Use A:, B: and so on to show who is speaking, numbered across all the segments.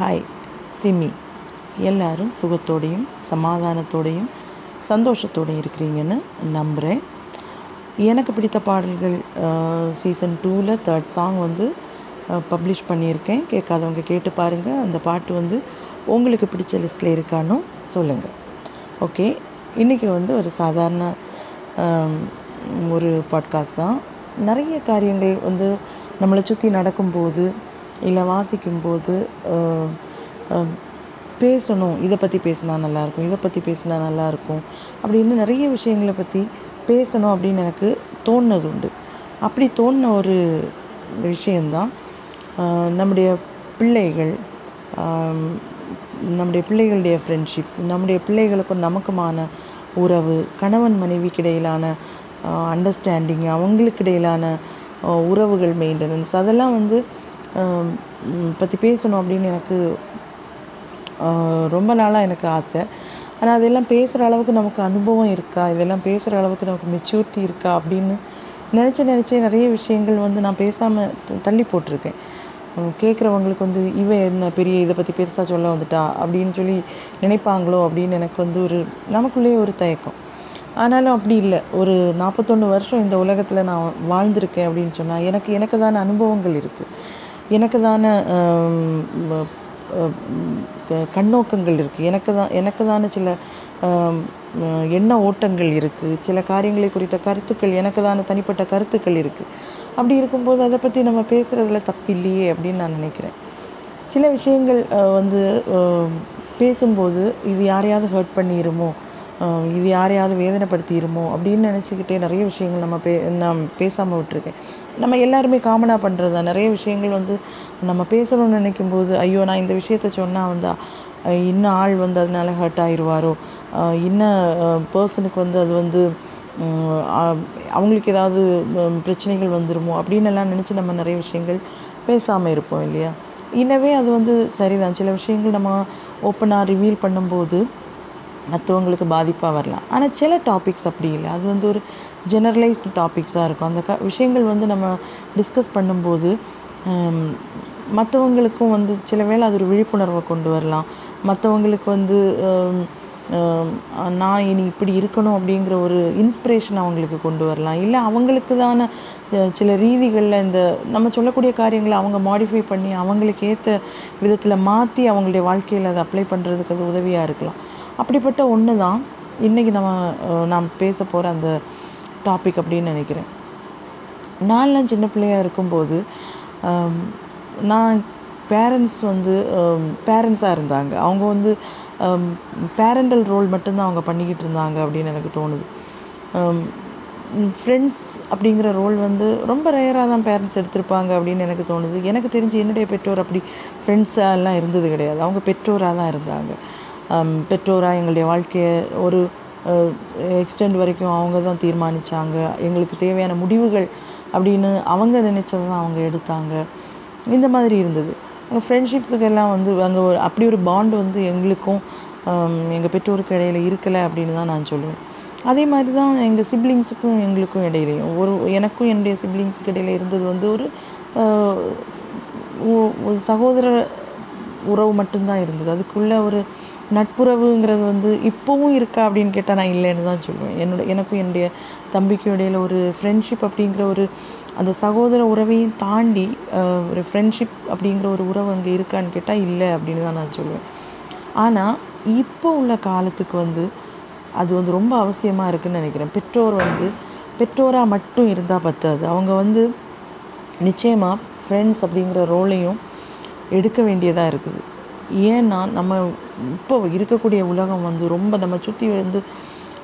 A: Hi SIMI. எல்லாரும் சுகத்தோடையும் சமாதானத்தோடையும் சந்தோஷத்தோடையும் இருக்கிறீங்கன்னு நம்புகிறேன் எனக்கு பிடித்த பாடல்கள் சீசன் டூவில் தேர்ட் சாங் வந்து பப்ளிஷ் பண்ணியிருக்கேன். கேட்காதவங்க கேட்டு பாருங்கள் அந்த பாட்டு வந்து உங்களுக்கு பிடிச்ச லிஸ்ட்டில் இருக்கானும் சொல்லுங்கள் ஓகே இன்றைக்கி வந்து ஒரு சாதாரண ஒரு பாட்காஸ்ட் தான். நிறைய காரியங்கள் வந்து நம்மளை சுற்றி நடக்கும்போது இல்லை வாசிக்கும்போது பேசணும் இதை பற்றி பேசினா நல்லாயிருக்கும் இதை பற்றி பேசினா நல்லாயிருக்கும் அப்படின்னு நிறைய விஷயங்களை பற்றி பேசணும் அப்படின்னு எனக்கு தோணுனது உண்டு. அப்படி தோணின ஒரு விஷயந்தான் நம்முடைய பிள்ளைகள் நம்முடைய பிள்ளைகளுடைய ஃப்ரெண்ட்ஷிப்ஸ் நம்முடைய பிள்ளைகளுக்கும் நமக்குமான உறவு கணவன் மனைவிக்கு இடையிலான அண்டர்ஸ்டாண்டிங் அவங்களுக்கு இடையிலான உறவுகள் மெயின்டெனன்ஸ் அதெல்லாம் வந்து பற்றி பேசணும் அப்படின்னு எனக்கு ரொம்ப நாளாக எனக்கு ஆசை. ஆனால் அதெல்லாம் பேசுகிற அளவுக்கு நமக்கு அனுபவம் இருக்கா? இதெல்லாம் பேசுகிற அளவுக்கு நமக்கு மெச்சூரிட்டி இருக்கா? அப்படின்னு நினச்சி நினச்சி நிறைய விஷயங்கள் வந்து நான் பேசாமல் தள்ளி போட்டிருக்கேன். கேட்குறவங்களுக்கு வந்து இவன் என்ன பெரிய இதை பற்றி பெருசாக சொல்ல வந்துட்டா? அப்படின்னு சொல்லி நினைப்பாங்களோ? அப்படின்னு எனக்கு வந்து ஒரு நமக்குள்ளேயே ஒரு தயக்கம். ஆனாலும் அப்படி இல்லை. ஒரு நாற்பத்தொன்று வருஷம் இந்த உலகத்தில் நான் வாழ்ந்திருக்கேன் அப்படின்னு சொன்னால் எனக்கு எனக்கு தான அனுபவங்கள் இருக்குது எனக்குதான க- கண்ணோக்கங்கள் இருக்குது எனக்கு தான் எனக்கு தானே சில எண்ண ஓட்டங்கள் இருக்குது சில காரியங்களை குறித்த கருத்துக்கள் எனக்கு தானே தனிப்பட்ட கருத்துக்கள் இருக்குது அப்படி இருக்கும்போது அதை பற்றி நம்ம பேசுகிறதுல தப்பு இல்லையே அப்படின்னு நான் நினைக்கிறேன். சில விஷயங்கள் வந்து பேசும்போது இது யாரையாவது ஹர்ட் பண்ணிடுமோ இது யாரையாவது வேதனைப்படுத்திடுமோ அப்படின்னு நினச்சிக்கிட்டே நிறைய விஷயங்கள் நம்ம பே நான் பேசாமல் விட்டுருக்கேன். நம்ம எல்லாருமே காமனாக பண்ணுறது தான். நிறைய விஷயங்கள் வந்து நம்ம பேசணும்னு நினைக்கும் போது ஐயோ நான் இந்த விஷயத்த சொன்னால் வந்து இன்னும் ஆள் வந்து அதனால் ஹர்ட் ஆயிடுவாரோ இன்னும் பர்சனுக்கு வந்து அது வந்து அவங்களுக்கு ஏதாவது பிரச்சனைகள் வந்துருமோ? அப்படின்னு எல்லாம் நினச்சி நம்ம நிறைய விஷயங்கள் பேசாமல் இருப்போம் இல்லையா? இன்னவே அது வந்து சரிதான். சில விஷயங்கள் நம்ம ஓப்பனாக ரிவீல் பண்ணும்போது மற்றவங்களுக்கு பாதிப்பாக வரலாம். ஆனால் சில டாபிக்ஸ் அப்படி இல்லை. அது வந்து ஒரு ஜெனரலைஸ்டு டாபிக்ஸாக இருக்கும். அந்த க விஷயங்கள் வந்து நம்ம டிஸ்கஸ் பண்ணும்போது மற்றவங்களுக்கும் வந்து சில வேளை அது ஒரு விழிப்புணர்வை கொண்டு வரலாம். மற்றவங்களுக்கு வந்து நான் இனி இப்படி இருக்கணும் அப்படிங்கிற ஒரு இன்ஸ்பிரேஷன் அவங்களுக்கு கொண்டு வரலாம். இல்லை அவங்களுக்கு தான சில ரீதிகளில் இந்த நம்ம சொல்லக்கூடிய காரியங்களை அவங்க மாடிஃபை பண்ணி அவங்களுக்கு ஏற்ற விதத்தில் மாற்றி அவங்களுடைய வாழ்க்கையில் அதை அப்ளை பண்ணுறதுக்கு அது உதவியாக இருக்கலாம். அப்படிப்பட்ட ஒன்று தான் இன்றைக்கி நம்ம நாம் பேச போகிற அந்த டாபிக் அப்படின்னு நினைக்கிறேன். நான்லாம் சின்ன பிள்ளையாக இருக்கும்போது நான் பேரண்ட்ஸ் வந்து பேரண்ட்ஸாக இருந்தாங்க. அவங்க வந்து பேரண்டல் ரோல் மட்டும்தான் அவங்க பண்ணிக்கிட்டு இருந்தாங்க அப்படின்னு எனக்கு தோணுது. ஃப்ரெண்ட்ஸ் அப்படிங்கிற ரோல் வந்து ரொம்ப ரேராக தான் பேரண்ட்ஸ் எடுத்திருப்பாங்க அப்படின்னு எனக்கு தோணுது. எனக்கு தெரிஞ்சு என்னுடைய பெற்றோர் அப்படி ஃப்ரெண்ட்ஸாக எல்லாம் இருந்தது கிடையாது. அவங்க பெற்றோராக தான் இருந்தாங்க. பெற்றோராக எங்களுடைய வாழ்க்கையை ஒரு எக்ஸ்டெண்ட் வரைக்கும் அவங்க தான் தீர்மானித்தாங்க எங்களுக்கு தேவையான முடிவுகள் அப்படின்னு அவங்க நினைச்சதை தான் அவங்க எடுத்தாங்க. இந்த மாதிரி இருந்தது. அங்கே ஃப்ரெண்ட்ஷிப்ஸுக்கு எல்லாம் வந்து அங்கே ஒரு அப்படி ஒரு பாண்ட் வந்து எங்களுக்கும் எங்கள் பெற்றோருக்கு இடையில் இருக்கலை அப்படின்னு தான் நான் சொல்லுவேன். அதே மாதிரி தான் எங்கள் சிப்ளிங்ஸுக்கும் எங்களுக்கும் இடையிலையும். ஒரு எனக்கும் என்னுடைய சிப்ளிங்ஸுக்கு இடையில இருந்தது வந்து ஒரு ஒரு சகோதர உறவு மட்டும்தான் இருந்தது. அதுக்குள்ளே ஒரு நட்புறவுங்கிறது வந்து இப்போவும் இருக்கா அப்படின்னு கேட்டால் நான் இல்லைன்னு தான் சொல்லுவேன். என்னோட எனக்கும் என்னுடைய தம்பிக்கும் இடையில ஒரு ஃப்ரெண்ட்ஷிப் அப்படிங்கிற ஒரு அந்த சகோதர உறவையும் தாண்டி ஒரு ஃப்ரெண்ட்ஷிப் அப்படிங்கிற ஒரு உறவு அங்கே இருக்கான்னு கேட்டால் இல்லை அப்படின்னு தான் நான் சொல்லுவேன். ஆனால் இப்போ உள்ள காலத்துக்கு வந்து அது வந்து ரொம்ப அவசியமாக இருக்குதுன்னு நினைக்கிறேன். பெற்றோர் வந்து பெற்றோராக மட்டும் இருந்தால் பத்தாது. அவங்க வந்து நிச்சயமாக ஃப்ரெண்ட்ஸ் அப்படிங்கிற ரோலையும் எடுக்க வேண்டியதாக இருக்குது. ஏன்னா நம்ம இப்போ இருக்கக்கூடிய உலகம் வந்து ரொம்ப நம்ம சுற்றி வந்து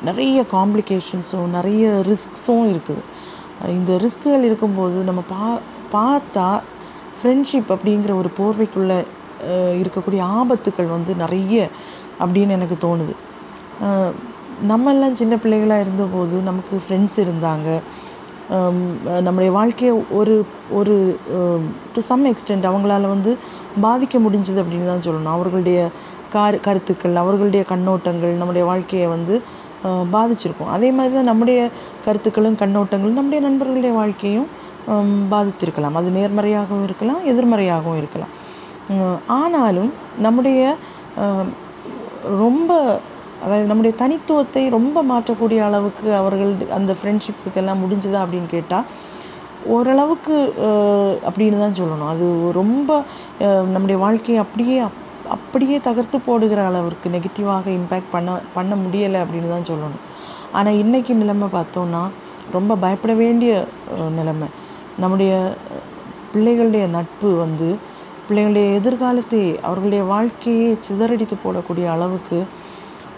A: நிறைய காம்ப்ளிகேஷன்ஸும் நிறைய ரிஸ்க்ஸும் இருக்குது. இந்த ரிஸ்க்குகள் இருக்கும்போது நம்ம பா பார்த்தா ஃப்ரெண்ட்ஷிப் அப்படிங்கிற ஒரு போர்வைக்குள்ளே இருக்கக்கூடிய ஆபத்துக்கள் வந்து நிறைய அப்படின்னு எனக்கு தோணுது. நம்மெல்லாம் சின்ன பிள்ளைகளாக இருந்தபோது நமக்கு ஃப்ரெண்ட்ஸ் இருந்தாங்க. நம்முடைய வாழ்க்கையை ஒரு ஒரு டு சம் எக்ஸ்டெண்ட் அவங்களால வந்து பாதிக்க முடிஞ்சது அப்படின்னு தான் சொல்லணும். அவர்களுடைய கார் கருத்துக்கள் அவர்களுடைய கண்ணோட்டங்கள் நம்முடைய வாழ்க்கையை வந்து பாதிச்சிருக்கும். அதே மாதிரி தான் நம்முடைய கருத்துக்களும் கண்ணோட்டங்களும் நம்முடைய நண்பர்களுடைய வாழ்க்கையும் பாதித்திருக்கலாம். அது நேர்மறையாகவும் இருக்கலாம் எதிர்மறையாகவும் இருக்கலாம். ஆனாலும் நம்முடைய ரொம்ப அதாவது நம்முடைய தனித்துவத்தை ரொம்ப மாற்றக்கூடிய அளவுக்கு அவர்கள் அந்த ஃப்ரெண்ட்ஷிப்ஸுக்கெல்லாம் முடிஞ்சுதா அப்படின்னு கேட்டால் ஓரளவுக்கு அப்படின்னு தான் சொல்லணும். அது ரொம்ப நம்முடைய வாழ்க்கையை அப்படியே அப்- அப்படியே தகர்த்து போடுகிற அளவிற்கு நெகட்டிவாக இம்பேக்ட் பண்ண பண்ண முடியலை அப்படின்னு தான் சொல்லணும். ஆனால் இன்றைக்கி நிலைமை பார்த்தோன்னா ரொம்ப பயப்பட வேண்டிய நிலைமை. நம்முடைய பிள்ளைகளுடைய நட்பு வந்து பிள்ளைகளுடைய எதிர்காலத்தை அவர்களுடைய வாழ்க்கையை சிதறடித்து போடக்கூடிய அளவுக்கு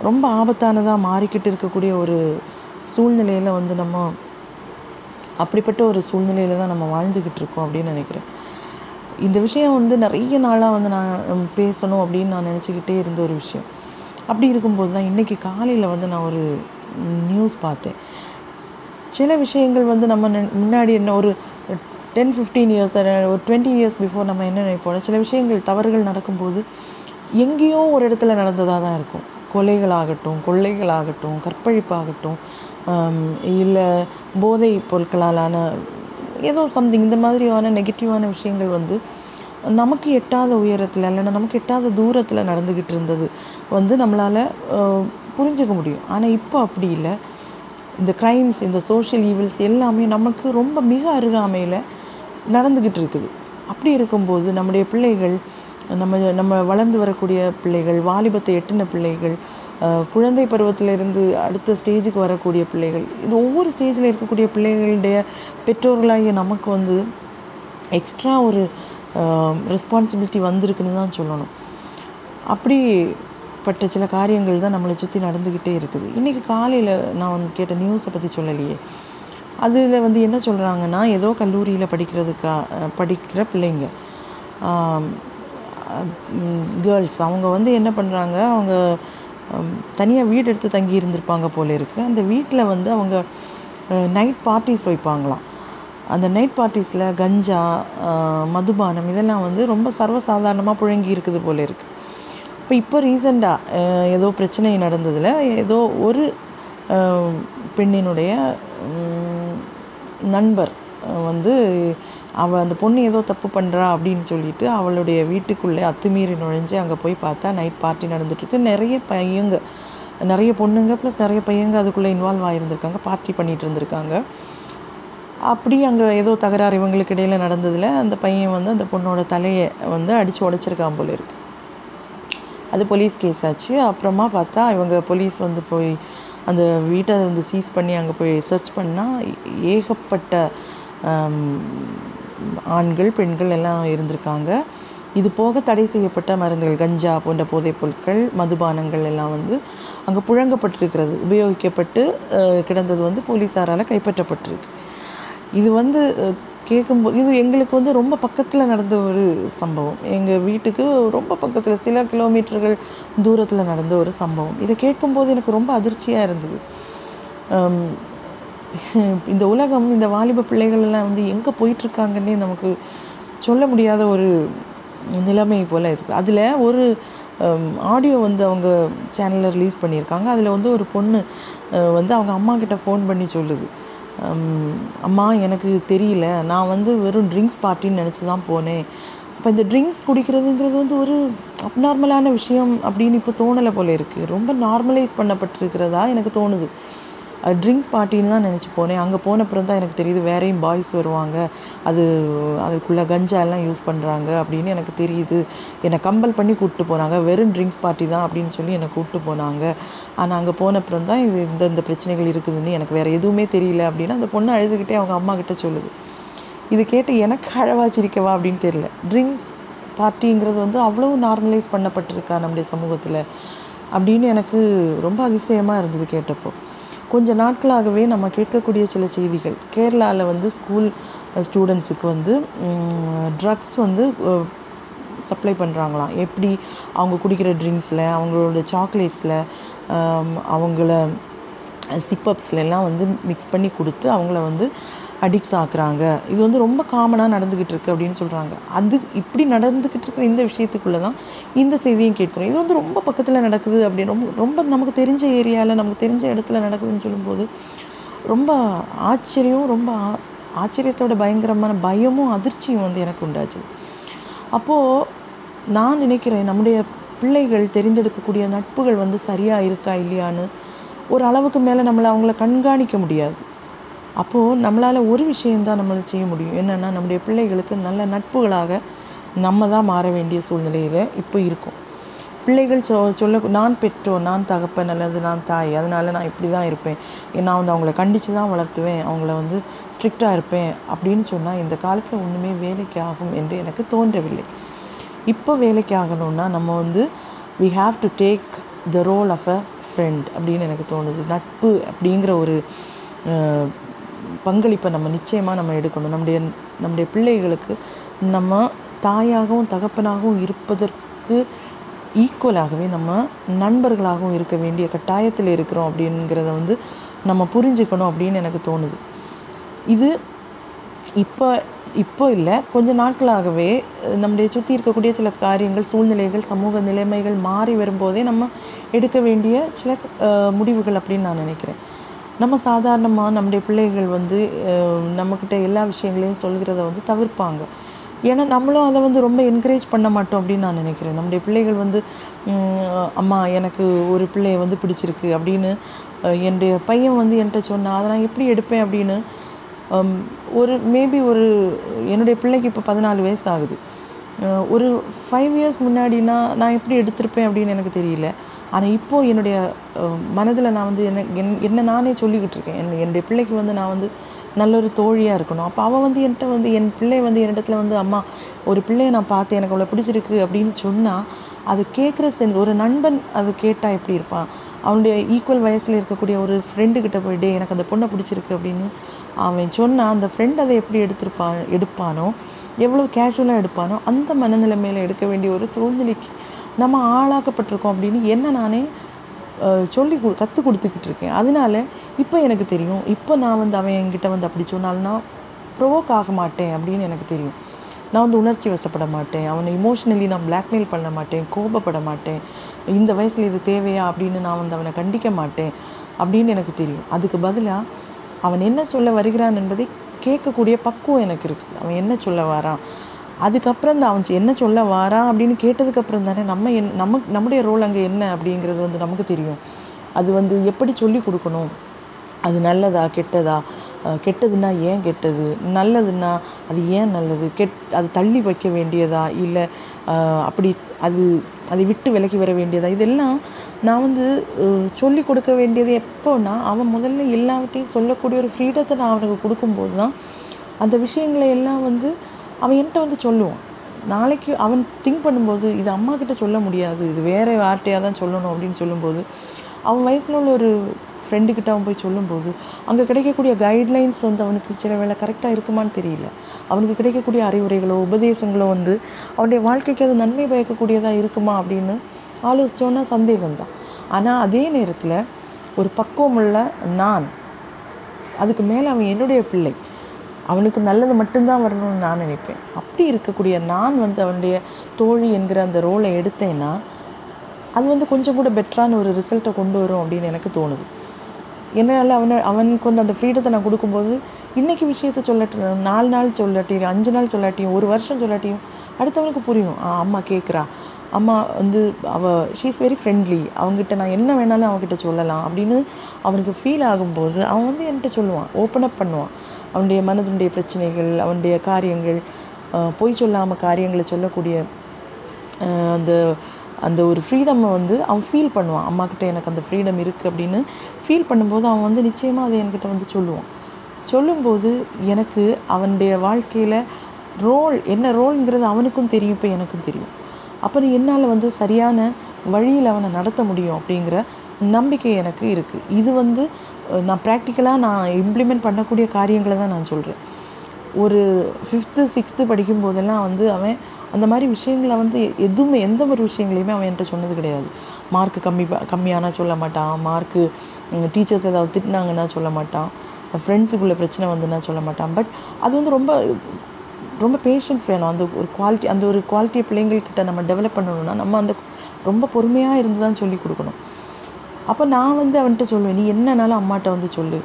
A: ரொம்ப ஆபத்தானதாக மாறிக்கிட்டு இருக்கக்கூடிய ஒரு சூழ்நிலையில் வந்து நம்ம அப்படிப்பட்ட ஒரு சூழ்நிலையில் தான் நம்ம வாழ்ந்துக்கிட்டு இருக்கோம் அப்படின்னு நினைக்கிறேன். இந்த விஷயம் வந்து நிறைய நாளாக வந்து நான் பேசணும் அப்படின்னு நான் நினச்சிக்கிட்டே இருந்த ஒரு விஷயம். அப்படி இருக்கும்போது தான் இன்றைக்கி காலையில் வந்து நான் ஒரு நியூஸ் பார்த்தேன். சில விஷயங்கள் வந்து நம்ம முன்னாடி என்ன ஒரு டென் ஃபிஃப்டீன் இயர்ஸ் ஒரு டுவெண்ட்டி இயர்ஸ் பிஃபோர் நம்ம என்ன நினைப்போம்? சில விஷயங்கள் தவறுகள் நடக்கும்போது எங்கேயோ ஒரு இடத்துல நடந்ததாக தான் இருக்கும். கொலைகளாகட்டும் கொள்ளைகளாகட்டும் கற்பழிப்பாகட்டும் இல்லை போதை பொருட்களாலான ஏதோ சம்திங் இந்த மாதிரியான நெகட்டிவான விஷயங்கள் வந்து நமக்கு எட்டாத உயரத்தில் இல்லைன்னா நமக்கு எட்டாத தூரத்தில் நடந்துக்கிட்டு இருந்தது வந்து நம்மளால் புரிஞ்சுக்க முடியும். ஆனால் இப்போ அப்படி இல்லை. இந்த க்ரைம்ஸ் இந்த சோஷியல் ஈவில்ஸ் எல்லாமே நமக்கு ரொம்ப மிக அருகாமையில் நடந்துக்கிட்டு இருக்குது. அப்படி இருக்கும்போது நம்முடைய பிள்ளைகள் நம்ம நம்ம வளர்ந்து வரக்கூடிய பிள்ளைகள் வாலிபத்தை எட்டின பிள்ளைகள் குழந்தை பருவத்திலிருந்து அடுத்த ஸ்டேஜுக்கு வரக்கூடிய பிள்ளைகள் இது ஒவ்வொரு ஸ்டேஜில் இருக்கக்கூடிய பிள்ளைகளுடைய பெற்றோர்களாகிய நமக்கு வந்து எக்ஸ்ட்ரா ஒரு ரெஸ்பான்சிபிலிட்டி வந்திருக்குன்னு தான் சொல்லணும். அப்படிப்பட்ட சில காரியங்கள் தான் நம்மளை சுற்றி நடந்துக்கிட்டே இருக்குது. இன்றைக்கி காலையில் நான் வந்து கேட்ட நியூஸை பற்றி சொல்லலையே. அதில் வந்து என்ன சொல்கிறாங்கன்னா ஏதோ கல்லூரியில் படிக்கிறதுக்கா படிக்கிற பிள்ளைங்க கேர்ள்ஸ் அவங்க வந்து என்ன பண்ணுறாங்க அவங்க தனியாக வீடு எடுத்து தங்கி இருந்திருப்பாங்க போல இருக்குது அந்த வீட்டில் வந்து அவங்க நைட் பார்ட்டிஸ் வைப்பாங்களாம். அந்த நைட் பார்ட்டிஸில் கஞ்சா மதுபானம் இதெல்லாம் வந்து ரொம்ப சர்வசாதாரணமாக புழங்கி இருக்குது போல இருக்குது இப்போ இப்போ ரீசெண்டாக ஏதோ பிரச்சனை நடந்ததில் ஏதோ ஒரு பெண்ணினுடைய நண்பர் வந்து அவள் அந்த பொண்ணு ஏதோ தப்பு பண்ணுறா அப்படின்னு சொல்லிட்டு அவளுடைய வீட்டுக்குள்ளே அத்துமீறி நுழைஞ்சு அங்கே போய் பார்த்தா நைட் பார்ட்டி நடந்துட்டுருக்கு. நிறைய பையங்க நிறைய பொண்ணுங்க ப்ளஸ் நிறைய பையங்க அதுக்குள்ளே இன்வால்வ் ஆகியிருந்திருக்காங்க பார்ட்டி பண்ணிகிட்டு இருந்திருக்காங்க. அப்படி அங்கே ஏதோ தகராறு இவங்களுக்கு இடையில் நடந்ததில் அந்த பையன் வந்து அந்த பொண்ணோட தலையை வந்து அடித்து உடைச்சிருக்கான் போல இருக்கு. அது போலீஸ் கேஸ் ஆச்சு. அப்புறமா பார்த்தா இவங்க போலீஸ் வந்து போய் அந்த வீட்டை வந்து சீஸ் பண்ணி அங்கே போய் சர்ச் பண்ணால் ஏகப்பட்ட ஆண்கள் பெண்கள் எல்லாம் இருந்திருக்காங்க. இது போக தடை செய்யப்பட்ட மருந்துகள் கஞ்சா போன்ற போதைப் பொருட்கள் மதுபானங்கள் எல்லாம் வந்து அங்கே புழங்கப்பட்டிருக்கிறது. உபயோகிக்கப்பட்டு கிடந்தது வந்து போலீஸாரால் கைப்பற்றப்பட்டிருக்கு. இது வந்து கேட்கும்போது இது எங்களுக்கு வந்து ரொம்ப பக்கத்தில் நடந்த ஒரு சம்பவம். எங்கள் வீட்டுக்கு ரொம்ப பக்கத்தில் சில கிலோமீட்டர்கள் தூரத்தில் நடந்த ஒரு சம்பவம். இதை கேட்கும்போது எனக்கு ரொம்ப அதிர்ச்சியாக இருந்தது. இந்த உலகம் இந்த வாலிப பிள்ளைகள் எல்லாம் வந்து எங்கே போயிட்டுருக்காங்கன்னே நமக்கு சொல்ல முடியாத ஒரு நிலைமை போல் இருக்குது அதில் ஒரு ஆடியோ வந்து அவங்க சேனலில் ரிலீஸ் பண்ணியிருக்காங்க. அதில் வந்து ஒரு பொண்ணு வந்து அவங்க அம்மா கிட்ட ஃபோன் பண்ணி சொல்லுது. அம்மா எனக்கு தெரியல. நான் வந்து வெறும் ட்ரிங்க்ஸ் பார்ட்டின்னு நினச்சி தான் போனேன். அப்போ இந்த ட்ரிங்க்ஸ் குடிக்கிறதுங்கிறது வந்து ஒரு அப்நார்மலான விஷயம் அப்படின்னு இப்போ தோணலை போல இருக்குது ரொம்ப நார்மலைஸ் பண்ணப்பட்டிருக்கிறதா எனக்கு தோணுது. ட்ரிங்க்ஸ் பார்ட்டின்னு தான் நினச்சி போனேன். அங்கே போனப்புறம் தான் எனக்கு தெரியுது வேறையும் பாய்ஸ் வருவாங்க. அது அதுக்குள்ளே கஞ்சா எல்லாம் யூஸ் பண்ணுறாங்க அப்படின்னு எனக்கு தெரியுது. என்னை கம்பல் பண்ணி கூப்பிட்டு போனாங்க. வெறும் ட்ரிங்க்ஸ் பார்ட்டி தான் அப்படின்னு சொல்லி என்னை கூப்பிட்டு போனாங்க. ஆனால் அங்கே போன அப்புறம் தான் இது இந்த இந்த பிரச்சனைகள் இருக்குதுன்னு எனக்கு வேறு எதுவுமே தெரியல அப்படின்னு அந்த பொண்ணு அழுதுகிட்டே அவங்க அம்மா கிட்ட சொல்லுது. இது கேட்டு எனக்கு அழவா சிரிக்கவா அப்படின்னு தெரியல. ட்ரிங்க்ஸ் பார்ட்டிங்கிறது வந்து அவ்வளோ நார்மலைஸ் பண்ணப்பட்டிருக்கா நம்முடைய சமூகத்தில் அப்படின்னு எனக்கு ரொம்ப அதிசயமாக இருந்தது கேட்டப்போ. கொஞ்ச நாட்களாகவே நம்ம கேட்கக்கூடிய சில செய்திகள். கேரளாவில் வந்து ஸ்கூல் ஸ்டூடெண்ட்ஸுக்கு வந்து ட்ரக்ஸ் வந்து சப்ளை பண்ணுறாங்களாம் எப்படி அவங்க குடிக்கிற ட்ரிங்க்ஸில் அவங்களோட சாக்லேட்ஸில் அவங்கள சிப்பப்ஸ்ல எல்லாம் வந்து மிக்ஸ் பண்ணி கொடுத்து அவங்கள வந்து அடிக்ட்ஸ் ஆக்குறாங்க. இது வந்து ரொம்ப காமனாக நடந்துக்கிட்டு இருக்குது அப்படின்னு சொல்கிறாங்க அது இப்படி நடந்துக்கிட்டு இருக்கிற இந்த விஷயத்துக்குள்ளே தான் இந்த செய்தியும் கேட்குறோம். இது வந்து ரொம்ப பக்கத்தில் நடக்குது அப்படின்னு ரொம்ப ரொம்ப நமக்கு தெரிஞ்ச ஏரியாவில் நமக்கு தெரிஞ்ச இடத்துல நடக்குதுன்னு சொல்லும்போது ரொம்ப ஆச்சரியம் ரொம்ப ஆச்சரியத்தோட பயங்கரமான பயமும் அதிர்ச்சியும் வந்து எனக்கு உண்டாச்சு. அப்போது நான் நினைக்கிறேன் நம்முடைய பிள்ளைகள் தெரிந்தெடுக்கக்கூடிய நட்புகள் வந்து சரியாக இருக்கா இல்லையான்னு ஒரு அளவுக்கு மேலே நம்மளை அவங்கள கண்காணிக்க முடியாது. அப்போது நம்மளால் ஒரு விஷயந்தான் நம்மளை செய்ய முடியும். என்னென்னா நம்முடைய பிள்ளைகளுக்கு நல்ல நட்புகளாக நம்ம தான் மாற வேண்டிய சூழ்நிலையில் இப்போ இருக்கும். பிள்ளைகள் சொ சொல்ல நான் பெற்றோர் நான் தகப்பன் அல்லது நான் தாய் அதனால் நான் இப்படி தான் இருப்பேன். நான் வந்து அவங்கள கண்டித்து தான் வளர்த்துவேன் அவங்கள வந்து ஸ்ட்ரிக்டாக இருப்பேன் அப்படின்னு சொன்னால் இந்த காலத்தில் ஒன்றுமே வேலைக்கு ஆகும் என்று எனக்கு தோன்றவில்லை. இப்போ வேலைக்கு ஆகணும்னா நம்ம வந்து we have to take the role of a friend அப்படின்னு எனக்கு தோணுது. நட்பு அப்படிங்கிற ஒரு பங்களிப்பை நம்ம நிச்சயமாக நம்ம எடுக்கணும். நம்முடைய நம்முடைய பிள்ளைகளுக்கு நம்ம தாயாகவும் தகப்பனாகவும் இருப்பதற்கு ஈக்குவலாகவே நம்ம நண்பர்களாகவும் இருக்க வேண்டிய கட்டாயத்தில் இருக்கிறோம் அப்படிங்கிறத வந்து நம்ம புரிஞ்சுக்கணும் அப்படின்னு எனக்கு தோணுது. இது இப்போ இப்போ இல்லை கொஞ்ச நாட்களாகவே நம்முடைய சுற்றி இருக்கக்கூடிய சில காரியங்கள் சூழ்நிலைகள் சமூக நிலைமைகள் மாறி வரும்போதே நம்ம எடுக்க வேண்டிய சில முடிவுகள் அப்படின்னு நான் நினைக்கிறேன். நம்ம சாதாரணமாக நம்முடைய பிள்ளைகள் வந்து நம்மக்கிட்ட எல்லா விஷயங்களையும் சொல்கிறத வந்து தவிர்ப்பாங்க. ஏன்னா நம்மளும் அதை வந்து ரொம்ப என்கரேஜ் பண்ண மாட்டோம் அப்படின்னு நான் நினைக்கிறேன். நம்முடைய பிள்ளைகள் வந்து அம்மா எனக்கு ஒரு பிள்ளைய வந்து பிடிச்சிருக்கு அப்படின்னு என்னுடைய பையன் வந்து என்கிட்ட சொன்னால் அதை நான் எப்படி எடுப்பேன்? அப்படின்னு ஒரு மேபி ஒரு என்னுடைய பிள்ளைக்கு இப்போ பதினாலு வயசு ஆகுது. ஒரு ஃபைவ் இயர்ஸ் முன்னாடினா நான் எப்படி எடுத்திருப்பேன் அப்படின்னு எனக்கு தெரியல. ஆனால் இப்போது என்னுடைய மனதில் நான் வந்து என்ன என் என்ன நானே சொல்லிக்கிட்டு இருக்கேன். என் என்னுடைய பிள்ளைக்கு வந்து நான் வந்து நல்ல ஒரு தோழியாக இருக்கணும். அப்போ அவள் வந்து என்கிட்ட வந்து என் பிள்ளை வந்து என்னிடத்துல வந்து அம்மா ஒரு பிள்ளையை நான் பார்த்தேன். எனக்கு அவ்வளோ பிடிச்சிருக்கு அப்படின்னு சொன்னால் அது கேட்குற சென் ஒரு நண்பன் அது கேட்டால் எப்படி இருப்பான்? அவனுடைய ஈக்குவல் வயசில் இருக்கக்கூடிய ஒரு ஃப்ரெண்டு கிட்ட போயிட்டு எனக்கு அந்த பொண்ணை பிடிச்சிருக்கு அப்படின்னு அவன் சொன்னால் அந்த ஃப்ரெண்ட் அதை எப்படி எடுத்திருப்பான் எடுப்பானோ எவ்வளோ கேஷுவலாக எடுப்பானோ அந்த மனநிலைமையில் எடுக்க வேண்டிய ஒரு சூழ்நிலைக்கு நம்ம ஆளாக்கப்பட்டிருக்கோம் அப்படின்னு என்ன நானே சொல்லி கற்றுக் கொடுத்துக்கிட்டு இருக்கேன். அதனால இப்போ எனக்கு தெரியும். இப்போ நான் வந்து அவன் என்கிட்ட வந்து அப்படி சொன்னாலும் நான் ப்ரொவோக் ஆக மாட்டேன் அப்படின்னு எனக்கு தெரியும். நான் வந்து உணர்ச்சி வசப்பட மாட்டேன். அவனை இமோஷ்னலி நான் பிளாக்மெயில் பண்ண மாட்டேன். கோபப்பட மாட்டேன். இந்த வயசில் இது தேவையா அப்படின்னு நான் வந்து அவனை கண்டிக்க மாட்டேன் அப்படின்னு எனக்கு தெரியும். அதுக்கு பதிலாக அவன் என்ன சொல்ல வருகிறான் என்பதை கேட்கக்கூடிய பக்குவம் எனக்கு இருக்குது அவன் என்ன சொல்ல வரான்? அதுக்கப்புறம் தான் அவன் என்ன சொல்ல வாரான் அப்படின்னு கேட்டதுக்கப்புறம் தானே நம்ம என் நம்ம நம்முடைய ரோல் அங்கே என்ன அப்படிங்கிறது வந்து நமக்கு தெரியும். அது வந்து எப்படி சொல்லி கொடுக்கணும்? அது நல்லதா கெட்டதா? கெட்டதுன்னா ஏன் கெட்டது? நல்லதுன்னா அது ஏன் நல்லது? கெட் அது தள்ளி வைக்க வேண்டியதா? இல்லை அப்படி அது அதை விட்டு விலகி வர வேண்டியதா? இதெல்லாம் நான் வந்து சொல்லி கொடுக்க வேண்டியது எப்போன்னா அவன் முதல்ல எல்லாவற்றையும் சொல்லக்கூடிய ஒரு ஃப்ரீடத்தை நான் அவனுக்கு கொடுக்கும்போது தான் அந்த விஷயங்களை எல்லாம் வந்து அவன் என்கிட்ட வந்து சொல்லுவான். நாளைக்கு அவன் திங்க் பண்ணும்போது இது அம்மா கிட்ட சொல்ல முடியாது இது வேறு வார்த்தையாக தான் சொல்லணும் அப்படின்னு சொல்லும்போது அவன் வயசில் உள்ள ஒரு ஃப்ரெண்டுக்கிட்ட அவன் போய் சொல்லும்போது அங்கே கிடைக்கக்கூடிய கைட்லைன்ஸ் வந்து அவனுக்கு சில வேளை கரெக்டாக இருக்குமான்னு தெரியல. அவனுக்கு கிடைக்கக்கூடிய அறிவுரைகளோ உபதேசங்களோ வந்து அவனுடைய வாழ்க்கைக்கு அது நன்மை பயக்கக்கூடியதாக இருக்குமா அப்படின்னு ஆலோசித்தோன்னா சந்தேகம்தான். ஆனால் அதே நேரத்தில் ஒரு பக்குவமுள்ள நான் அதுக்கு மேலே அவன் என்னுடைய பிள்ளை அவனுக்கு நல்லது மட்டும்தான் வரணும்னு நான் நினைப்பேன். அப்படி இருக்கக்கூடிய நான் வந்து அவனுடைய தோழி என்கிற அந்த ரோலை எடுத்தேன்னா அது வந்து கொஞ்சம் கூட பெட்டரான ஒரு ரிசல்ட்டை கொண்டு வரும் அப்படின்னு எனக்கு தோணுது. என்னால் அவனை அவனுக்கு வந்து அந்த ஃப்ரீடத்தை நான் கொடுக்கும்போது இன்றைக்கி விஷயத்த சொல்லட்டு நாலு நாள் சொல்லாட்டியும் அஞ்சு நாள் சொல்லாட்டியும் ஒரு வருஷம் சொல்லாட்டியும் அடுத்தவனுக்கு புரியும். ஆ அம்மா கேட்குறா அம்மா வந்து அவள் ஷீஸ் வெரி ஃப்ரெண்ட்லி அவங்ககிட்ட நான் என்ன வேணாலும் அவங்ககிட்ட சொல்லலாம். அப்படின்னு அவனுக்கு ஃபீல் ஆகும்போது அவன் வந்து என்கிட்ட சொல்லுவான் ஓப்பன் அப் பண்ணுவான். அவனுடைய மனதினுடைய பிரச்சனைகள் அவனுடைய காரியங்கள் பொய் சொல்லாமல் காரியங்களை சொல்லக்கூடிய அந்த அந்த ஒரு ஃப்ரீடமை வந்து அவன் ஃபீல் பண்ணுவான். அம்மாக்கிட்ட எனக்கு அந்த ஃப்ரீடம் இருக்குது அப்படின்னு ஃபீல் பண்ணும்போது அவன் வந்து நிச்சயமாக அதை என்கிட்ட வந்து சொல்லுவான். சொல்லும்போது எனக்கு அவனுடைய வாழ்க்கையில் ரோல் என்ன ரோல்ங்கிறது அவனுக்கும் தெரியும் இப்போ எனக்கும் தெரியும். அப்புறம் என்னால் வந்து சரியான வழியில் அவனை நடத்த முடியும் அப்படிங்கிற நம்பிக்கை எனக்கு இருக்குது இது வந்து நான் ப்ராக்டிக்கலாக நான் இம்ப்ளிமெண்ட் பண்ணக்கூடிய காரியங்களை தான் நான் சொல்கிறேன் ஒரு ஃபிஃப்த்து சிக்ஸ்த்து படிக்கும் போதெல்லாம் வந்து அவன் அந்த மாதிரி விஷயங்களை வந்து எதுவுமே எந்த ஒரு விஷயங்களையுமே அவன் என்கிட்ட சொன்னது கிடையாது. மார்க் கம்மி ப- கம்மியானா சொல்ல மாட்டான். மார்க்கு டீச்சர்ஸ் ஏதாவது திட்டினாங்கன்னா சொல்ல மாட்டான். ஃப்ரெண்ட்ஸுக்குள்ளே பிரச்சனை வந்துன்னா சொல்ல மாட்டான். பட் அது வந்து ரொம்ப ரொம்ப பேஷன்ஸ் வேணும். அந்த ஒரு குவாலிட்டி அந்த ஒரு குவாலிட்டியை பிள்ளைங்கள்கிட்ட நம்ம டெவலப் பண்ணணும்னா நம்ம அந்த ரொம்ப பொறுமையாக இருந்து தான் சொல்லி கொடுக்கணும். அப்போ நான் வந்து அவன்கிட்ட சொல்லுவேன் நீ என்னன்னாலும் அம்மாட்ட வந்து சொல்லு.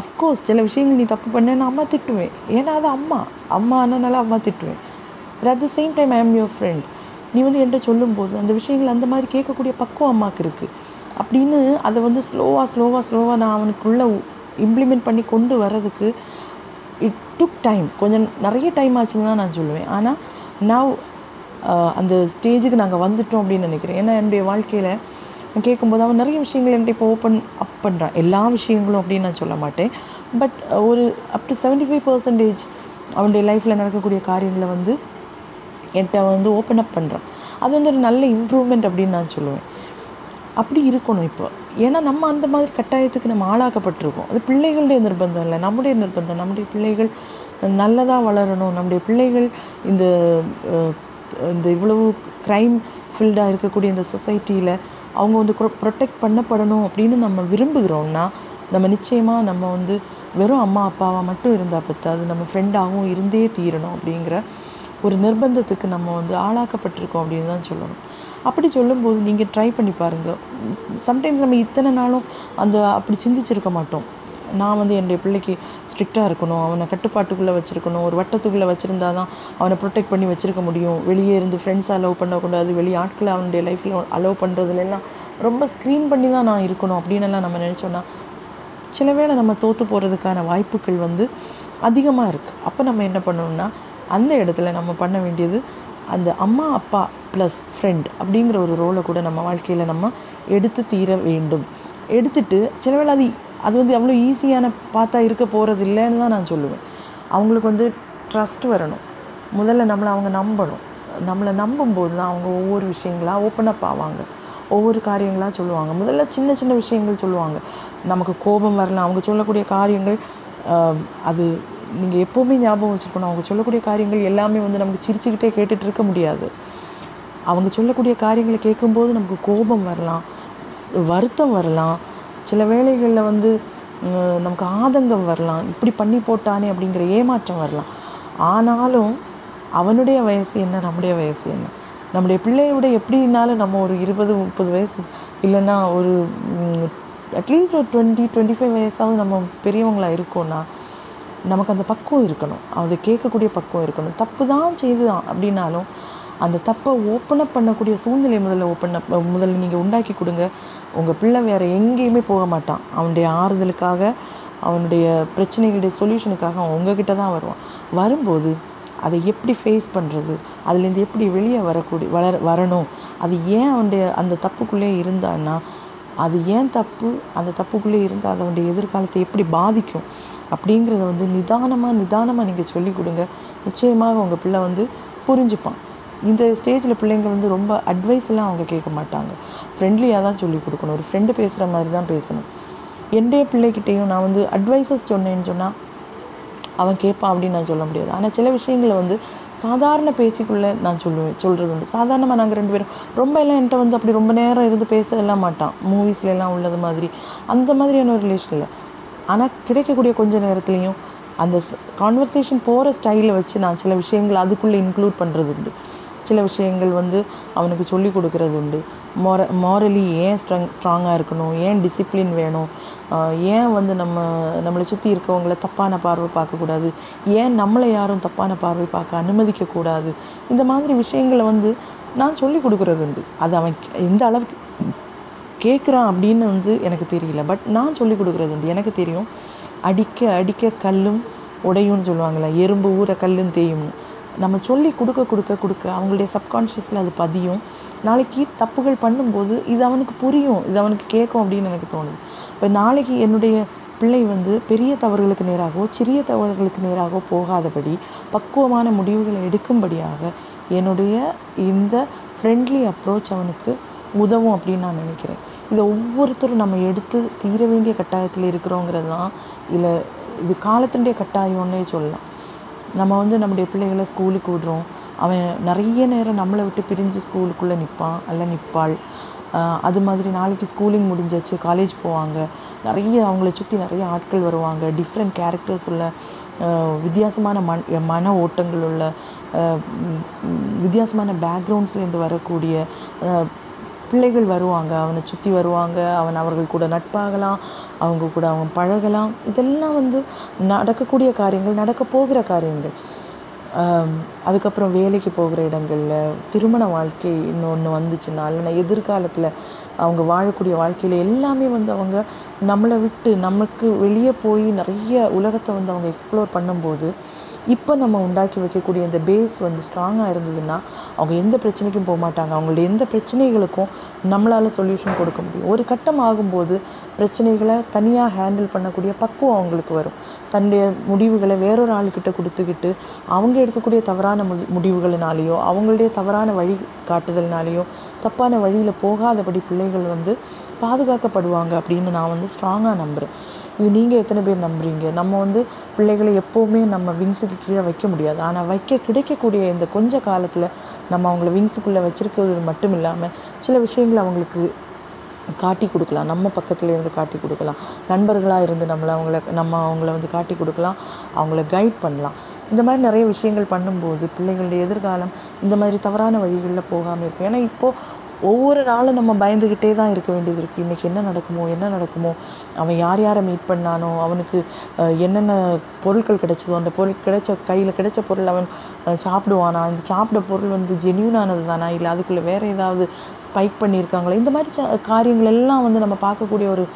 A: அஃப்கோர்ஸ் சில விஷயங்கள் நீ தப்பு பண்ணேன்னா அம்மா திட்டுவேன். ஏன்னா அது அம்மா. அம்மா ஆனனால அம்மா திட்டுவேன். But at the same time I am your friend நீ வந்து என்கிட்ட சொல்லும்போது அந்த விஷயங்கள் அந்த மாதிரி கேட்கக்கூடிய பக்குவம் அம்மாவுக்கு இருக்குது அப்படின்னு அதை வந்து ஸ்லோவாக ஸ்லோவாக ஸ்லோவாக நான் அவனுக்குள்ளே இம்ப்ளிமெண்ட் பண்ணி கொண்டு வர்றதுக்கு இட் டுக் டைம் கொஞ்சம் நிறைய டைம் ஆச்சுன்னு தான் நான் சொல்லுவேன். ஆனால் நான் அந்த ஸ்டேஜுக்கு நாங்கள் வந்துட்டோம் அப்படின்னு நினைக்கிறேன். ஏன்னா என்னுடைய வாழ்க்கையில் கேட்கும்போது அவன் நிறைய விஷயங்கள் என்கிட்ட இப்போ ஓப்பன் அப் பண்ணுறான் எல்லா விஷயங்களும் அப்படின்னு நான் சொல்ல மாட்டேன். பட் ஒரு up to seventy five percentage அவனுடைய லைஃப்பில் நடக்கக்கூடிய காரியங்களை வந்து என்கிட்ட அவன் வந்து ஓப்பன் அப் பண்ணுறான் அது வந்து ஒரு நல்ல இம்ப்ரூவ்மெண்ட் அப்படின்னு நான் சொல்லுவேன். அப்படி இருக்கணும் இப்போ. ஏன்னா நம்ம அந்த மாதிரி கட்டாயத்துக்கு நம்ம ஆளாக்கப்பட்டிருக்கோம். அது பிள்ளைகளுடைய நிர்பந்தம் இல்லை. நம்முடைய நிர்பந்தம் நம்முடைய பிள்ளைகள் நல்லதாக வளரணும். நம்முடைய பிள்ளைகள் இந்த இந்த இவ்வளவு க்ரைம் ஃபீல்டாக இருக்கக்கூடிய இந்த சொசைட்டியில் அவங்க வந்து ப்ரொடெக்ட் பண்ணப்படணும் அப்படின்னு நம்ம விரும்புகிறோம்னா நம்ம நிச்சயமாக நம்ம வந்து வெறும் அம்மா அப்பாவாக மட்டும் இருந்தால் பத்தாது. நம்ம ஃப்ரெண்டாகவும் இருந்தே தீரணும் அப்படிங்கிற ஒரு நிர்பந்தத்துக்கு நம்ம வந்து ஆளாக்கப்பட்டிருக்கோம் அப்படின்னு தான் சொல்லணும். அப்படி சொல்லும்போது நீங்கள் ட்ரை பண்ணி பாருங்கள் சம்டைம்ஸ் நம்ம இத்தனை நாளும் அந்த அப்படி சிந்திச்சிருக்க மாட்டோம். நான் வந்து என்னுடைய பிள்ளைக்கு ஸ்ட்ரிக்டாக இருக்கணும். அவனை கட்டுப்பாட்டுக்குள்ளே வச்சுருக்கணும். ஒரு வட்டத்துக்குள்ளே வச்சுருந்தா தான் அவனை ப்ரொடெக்ட் பண்ணி வச்சுருக்க முடியும். வெளியே இருந்து ஃப்ரெண்ட்ஸை அலோவ் பண்ணக்கூடாது. வெளியே ஆட்களை அவனுடைய லைஃப்பில் அலோவ் பண்ணுறதுலாம் ரொம்ப ஸ்க்ரீன் பண்ணி தான் நான் இருக்கணும் அப்படின்னு எல்லாம் நம்ம நினச்சோன்னா சில வேளை நம்ம தோற்று போகிறதுக்கான வாய்ப்புகள் வந்து அதிகமாக இருக்குது அப்போ நம்ம என்ன பண்ணணும்னா அந்த இடத்துல நம்ம பண்ண வேண்டியது அந்த அம்மா அப்பா ப்ளஸ் ஃப்ரெண்ட் அப்படிங்கிற ஒரு ரோலை கூட நம்ம வாழ்க்கையில் நம்ம எடுத்து தீர வேண்டும். எடுத்துட்டு சில வேளை அது அது வந்து அவ்வளோ ஈஸியான பார்த்தா இருக்க போகிறது இல்லைன்னு தான் நான் சொல்லுவேன். அவங்களுக்கு வந்து ட்ரஸ்ட் வரணும். முதல்ல நம்மளை அவங்க நம்பணும். நம்மளை நம்பும்போது தான் அவங்க ஒவ்வொரு விஷயங்களாக ஓப்பன் அப் ஆவாங்க. ஒவ்வொரு காரியங்களாக சொல்லுவாங்க. முதல்ல சின்ன சின்ன விஷயங்கள் சொல்லுவாங்க. நமக்கு கோபம் வரலாம். அவங்க சொல்லக்கூடிய காரியங்கள் அது நீங்கள் எப்போவுமே ஞாபகம் வச்சுருக்கணும். அவங்க சொல்லக்கூடிய காரியங்கள் எல்லாமே வந்து நமக்கு சிரிச்சுக்கிட்டே கேட்டுட்டு இருக்க முடியாது. அவங்க சொல்லக்கூடிய காரியங்களை கேட்கும்போது நமக்கு கோபம் வரலாம். ஸ்- வருத்தம் வரலாம். சில வேளைகளில் வந்து நமக்கு ஆதங்கம் வரலாம். இப்படி பண்ணி போட்டானே அப்படிங்கிற ஏமாற்றம் வரலாம். ஆனாலும் அவனுடைய வயசு என்ன நம்முடைய வயசு என்ன? நம்முடைய பிள்ளையோட விட எப்படின்னாலும் நம்ம ஒரு இருபது முப்பது வயசு இல்லைன்னா ஒரு அட்லீஸ்ட் ஒரு டுவெண்ட்டி டுவெண்ட்டி ஃபைவ் வயசாவது நம்ம பெரியவங்களாக இருக்கோம்னா நமக்கு அந்த பக்குவம் இருக்கணும். அதை கேட்கக்கூடிய பக்குவம் இருக்கணும். தப்பு தான் செய்துதான் அப்படின்னாலும் அந்த தப்பை ஓப்பன் அப் பண்ணக்கூடிய சூழ்நிலை முதல்ல ஓப்பன் அப் முதல்ல நீங்கள் உண்டாக்கி கொடுங்க. உங்கள் பிள்ளை வேறு எங்கேயுமே போக மாட்டான். அவனுடைய ஆறுதலுக்காக அவனுடைய பிரச்சனைகளுடைய சொல்யூஷனுக்காக அவன் உங்ககிட்ட தான் வருவான். வரும்போது அதை எப்படி ஃபேஸ் பண்ணுறது அதுலேருந்து எப்படி வெளியே வரக்கூடிய வளர வரணும்? அது ஏன் அவனுடைய அந்த தப்புக்குள்ளே இருந்தான்னா அது ஏன் தப்பு? அந்த தப்புக்குள்ளே இருந்தால் அது அவனுடைய எதிர்காலத்தை எப்படி பாதிக்கும்? அப்படிங்கிறத வந்து நிதானமாக நிதானமாக நீங்கள் சொல்லிக் கொடுங்க. நிச்சயமாக உங்கள் பிள்ளை வந்து புரிஞ்சுப்பான். இந்த ஸ்டேஜில் பிள்ளைங்க வந்து ரொம்ப அட்வைஸ் எல்லாம் அவங்க கேட்க மாட்டாங்க. ஃப்ரெண்ட்லியாக தான் சொல்லிக் கொடுக்கணும். ஒரு ஃப்ரெண்டு பேசுகிற மாதிரி தான் பேசணும். என்னுடைய பிள்ளைகிட்டேயும் நான் வந்து அட்வைசஸ் சொன்னேன்னு சொன்னால் அவன் கேட்பான் அப்படின்னு நான் சொல்ல முடியாது. ஆனால் சில விஷயங்களை வந்து சாதாரண பேச்சுக்குள்ளே நான் சொல்லுவேன் சொல்கிறது உண்டு. சாதாரணமாக நாங்கள் ரெண்டு பேரும் ரொம்ப எல்லாம் என்கிட்ட வந்து அப்படி ரொம்ப நேரம் இருந்து பேச எல்லாம் மாட்டான். மூவிஸ்லாம் உள்ளது மாதிரி. அந்த மாதிரியான ஒரு ரிலேஷன் இல்லை. ஆனால் கிடைக்கக்கூடிய கொஞ்ச நேரத்துலையும் அந்த கான்வர்சேஷன் போகிற ஸ்டைலை வச்சு நான் சில விஷயங்கள் அதுக்குள்ளே இன்க்ளூட் பண்ணுறது உண்டு. சில விஷயங்கள் வந்து அவனுக்கு சொல்லி கொடுக்கறது உண்டு. மொர மாரலி ஏன் ஸ்ட்ராங் ஸ்ட்ராங்காக இருக்கணும்? ஏன் டிசிப்ளின் வேணும்? ஏன் வந்து நம்ம நம்மளை சுற்றி இருக்கவங்கள தப்பான பார்வை பார்க்கக்கூடாது? ஏன் நம்மளை யாரும் தப்பான பார்வை பார்க்க அனுமதிக்கக்கூடாது? இந்த மாதிரி விஷயங்களை வந்து நான் சொல்லி கொடுக்குறது உண்டு. அது அவன் எந்த அளவுக்கு கேட்குறான் அப்படின்னு வந்து எனக்கு தெரியல. பட் நான் சொல்லி கொடுக்குறது உண்டு. எனக்கு தெரியும் அடிக்க அடிக்க கல்லும் உடையும்னு சொல்லுவாங்களே எறும்பு ஊற கல்லும் தேயும்னு. நம்ம சொல்லி கொடுக்க கொடுக்க கொடுக்க அவங்களுடைய சப்கான்ஷியஸில் அது பதியும். நாளைக்கு தப்புகள் பண்ணும்போது இது அவனுக்கு புரியும் இது அவனுக்கு கேட்கும் அப்படின்னு எனக்கு தோணுது. இப்போ நாளைக்கு என்னுடைய பிள்ளை வந்து பெரிய தவறுகளுக்கு நேராகவோ சிறிய தவறுகளுக்கு நேராகவோ போகாதபடி பக்குவமான முடிவுகளை எடுக்கும்படியாக என்னுடைய இந்த ஃப்ரெண்ட்லி அப்ரோச் அவனுக்கு உதவும் அப்படின்னு நான் நினைக்கிறேன். இதை ஒவ்வொருத்தரும் நம்ம எடுத்து தீர வேண்டிய கட்டாயத்தில் இருக்கிறோங்கிறது தான் இதில் இது காலத்தினுடைய கட்டாயம்னே சொல்லலாம். நம்ம வந்து நம்முடைய பிள்ளைகளை ஸ்கூலுக்கு விடுறோம். அவன் நிறைய நேரம் நம்மளை விட்டு பிரிஞ்சு ஸ்கூலுக்குள்ளே நிற்பான் அல்ல நிற்பாள். அது மாதிரி நாளைக்கு ஸ்கூலிங் முடிஞ்சாச்சு காலேஜ் போவாங்க. நிறைய அவங்கள சுற்றி நிறைய ஆட்கள் வருவாங்க. டிஃப்ரெண்ட் கேரக்டர்ஸ் உள்ள வித்தியாசமான மன் மன ஓட்டங்கள் உள்ள வித்தியாசமான பேக்ரவுண்ட்ஸ்லேருந்து வரக்கூடிய பிள்ளைகள் வருவாங்க. அவனை சுற்றி வருவாங்க. அவன் அவர்கள் கூட நட்பாகலாம். அவங்க கூட அவன் பழகலாம். இதெல்லாம் வந்து நடக்கக்கூடிய காரியங்கள் நடக்க போகிற காரியங்கள். அதுக்கப்புறம் வேலைக்கு போகிற இடங்களில் திருமண வாழ்க்கை இன்னொன்று வந்துச்சுன்னா இல்லைனா எதிர்காலத்தில் அவங்க வாழக்கூடிய வாழ்க்கையில் எல்லாமே வந்து அவங்க நம்மளை விட்டு நமக்கு வெளியே போய் நிறைய உலகத்தை வந்து அவங்க எக்ஸ்ப்ளோர் பண்ணும்போது இப்போ நம்ம உண்டாக்கி வைக்கக்கூடிய இந்த பேஸ் வந்து ஸ்ட்ராங்காக இருந்ததுன்னா அவங்க எந்த பிரச்சனைக்கும் போக மாட்டாங்க. அவங்களுடைய எந்த பிரச்சனைகளுக்கும் நம்மளால் சொல்யூஷன் கொடுக்க முடியும். ஒரு கட்டம் ஆகும்போது பிரச்சனைகளை தனியாக ஹேண்டில் பண்ணக்கூடிய பக்குவம் அவங்களுக்கு வரும். தன்னுடைய முடிவுகளை வேறொரு ஆளுக்கிட்ட கொடுத்துக்கிட்டு அவங்க எடுக்கக்கூடிய தவறான முடி முடிவுகளினாலேயோ அவங்களுடைய தவறான வழி காட்டுதல்னாலேயோ தப்பான வழியில் போகாதபடி பிள்ளைகள் வந்து பாதுகாக்கப்படுவாங்க அப்படின்னு நான் வந்து ஸ்ட்ராங்காக நம்புகிறேன் இது நீங்கள் எத்தனை பேர் நம்புறீங்க? நம்ம வந்து பிள்ளைகளை எப்போவுமே நம்ம விங்ஸுக்கு கீழே வைக்க முடியாது. ஆனால் வைக்க கிடைக்கக்கூடிய இந்த கொஞ்ச காலத்தில் நம்ம அவங்கள விங்ஸுக்குள்ளே வச்சுருக்கிறது மட்டும் இல்லாமல் சில விஷயங்களை அவங்களுக்கு காட்டி கொடுக்கலாம். நம்ம பக்கத்தில் இருந்து காட்டி கொடுக்கலாம். நண்பர்களாக இருந்து நம்மளை அவங்கள நம்ம அவங்கள வந்து காட்டி கொடுக்கலாம். அவங்கள கைட் பண்ணலாம். இந்த மாதிரி நிறைய விஷயங்கள் பண்ணும்போது பிள்ளைகளுடைய எதிர்காலம் இந்த மாதிரி தவறான வழிகளில் போகாமல் இருக்கும். ஏன்னா இப்போது ஒவ்வொரு நாளும் நம்ம பயந்துக்கிட்டே தான் இருக்க வேண்டியது இருக்குது இன்றைக்கி என்ன நடக்குமோ என்ன நடக்குமோ அவன் யார் யாரை மீட் பண்ணானோ அவனுக்கு என்னென்ன பொருட்கள் கிடைச்சதோ அந்த பொருள் கிடைச்ச கையில் கிடைச்ச பொருள் அவன் சாப்பிடுவானா? இந்த சாப்பிட பொருள் வந்து ஜென்யூனானது தானா? இல்லை அதுக்குள்ளே வேறு ஏதாவது ஸ்பைக் பண்ணியிருக்காங்களா? இந்த மாதிரி காரியங்கள் எல்லாம் வந்து நம்ம பார்க்கக்கூடிய ஒரு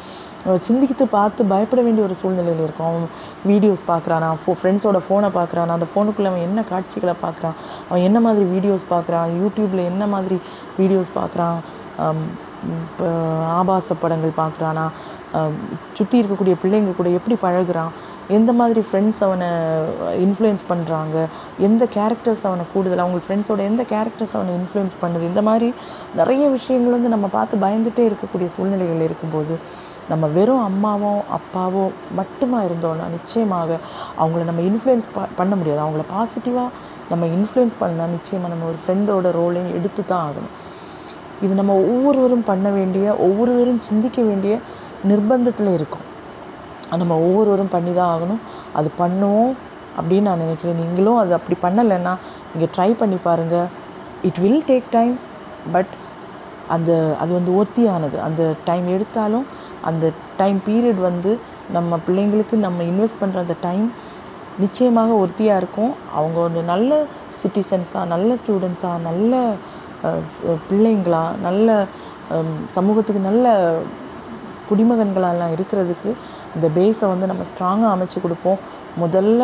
A: சிந்திக்கிட்டு பார்த்து பயப்பட வேண்டிய ஒரு சூழ்நிலையில் இருக்கும். அவன் வீடியோஸ் பார்க்குறானா ஃபோ ஃப்ரெண்ட்ஸோட ஃபோனை பார்க்குறானா அந்த ஃபோனுக்குள்ளே அவன் என்ன காட்சிகளை பார்க்குறான் அவன் என்ன மாதிரி வீடியோஸ் பார்க்குறான் யூடியூப்பில் என்ன மாதிரி வீடியோஸ் பார்க்குறான் இப்போ ஆபாச படங்கள் பார்க்குறானா சுற்றி இருக்கக்கூடிய பிள்ளைங்க கூட எப்படி பழகுறான் எந்த மாதிரி ஃப்ரெண்ட்ஸ் அவனை இன்ஃப்ளூயன்ஸ் பண்ணுறாங்க எந்த கேரக்டர்ஸ் அவனை கூடுதல் அவங்க ஃப்ரெண்ட்ஸோட எந்த கேரக்டர்ஸ் அவனை இன்ஃப்ளூயன்ஸ் பண்ணுது இந்த மாதிரி நிறைய விஷயங்கள் வந்து நம்ம பார்த்து பயந்துகிட்டே இருக்கக்கூடிய சூழ்நிலைகள் இருக்கும்போது நம்ம வெறும் அம்மாவோ அப்பாவோ மட்டுமா இருந்தோம்னா நிச்சயமாக அவங்கள நம்ம இன்ஃப்ளூயன்ஸ் ப பண்ண முடியாது. அவங்கள பாசிட்டிவாக நம்ம இன்ஃப்ளூயன்ஸ் பண்ணால் நிச்சயமாக நம்ம ஒரு ஃப்ரெண்டோட ரோலையும் எடுத்து தான் ஆகணும். இது நம்ம ஒவ்வொருவரும் பண்ண வேண்டிய ஒவ்வொருவரும் சிந்திக்க வேண்டிய நிர்பந்தத்தில் இருக்கும். அது நம்ம ஒவ்வொருவரும் பண்ணி தான் ஆகணும். அது பண்ணுவோம் அப்படின்னு நான் நினைக்கிறேன். நீங்களும் அது அப்படி பண்ணலைன்னா நீங்கள் ட்ரை பண்ணி பாருங்கள் it will take time but அந்த அது வந்து ஒத்தியானது. அந்த டைம் எடுத்தாலும் அந்த டைம் பீரியட் வந்து நம்ம பிள்ளைங்களுக்கு நம்ம இன்வெஸ்ட் பண்ணுற அந்த டைம் நிச்சயமாக ஒருத்தியாக இருக்கும். அவங்க வந்து நல்ல சிட்டிசன்ஸாக நல்ல ஸ்டூடெண்ட்ஸாக நல்ல பிள்ளைங்களாக நல்ல சமூகத்துக்கு நல்ல குடிமகன்களெல்லாம் இருக்கிறதுக்கு இந்த பேஸை வந்து நம்ம ஸ்ட்ராங்காக அமைச்சு கொடுப்போம். முதல்ல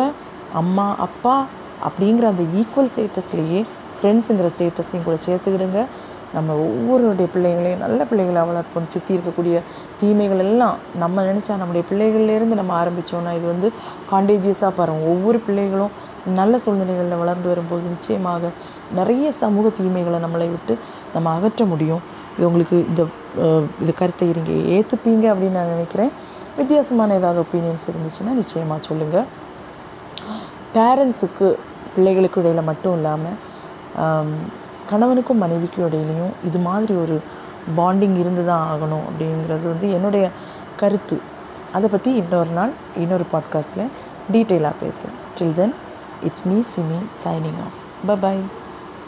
A: அம்மா அப்பா அப்படிங்கிற அந்த ஈக்குவல் ஸ்டேட்டஸ்லேயே ஃப்ரெண்ட்ஸுங்கிற ஸ்டேட்டஸையும் கூட சேர்த்துக்கிடுங்க. நம்ம ஒவ்வொருடைய பிள்ளைங்களையும் நல்ல பிள்ளைகளாக வளர்ப்போம். சுற்றி இருக்கக்கூடிய தீமைகள் எல்லாம் நம்ம நினச்சா நம்முடைய பிள்ளைகள்லேருந்து நம்ம ஆரம்பித்தோன்னா இது வந்து காண்டேஜியஸாக பரவும். ஒவ்வொரு பிள்ளைகளும் நல்ல சூழ்நிலைகளில் வளர்ந்து வரும்போது நிச்சயமாக நிறைய சமூக தீமைகளை நம்மளை விட்டு நம்ம அகற்ற முடியும். இது உங்களுக்கு இந்த இது கருத்தை இருங்க ஏற்றுப்பீங்க அப்படின்னு நான் நினைக்கிறேன். வித்தியாசமான ஏதாவது ஒப்பீனியன்ஸ் இருந்துச்சுன்னா நிச்சயமாக சொல்லுங்கள் பேரண்ட்ஸுக்கு பிள்ளைகளுக்கு இடையில் மட்டும் இல்லாமல் கணவனுக்கும் மனைவிக்கும் இடையிலையும் இது மாதிரி ஒரு பாண்டிங் இருந்து தான் ஆகணும் அப்படிங்கிறது வந்து என்னுடைய கருத்து. அதை பற்றி இன்னொரு நாள் இன்னொரு பாட்காஸ்ட்டில் டீட்டெயிலாக பேசலாம் till then it's me Simi signing off bye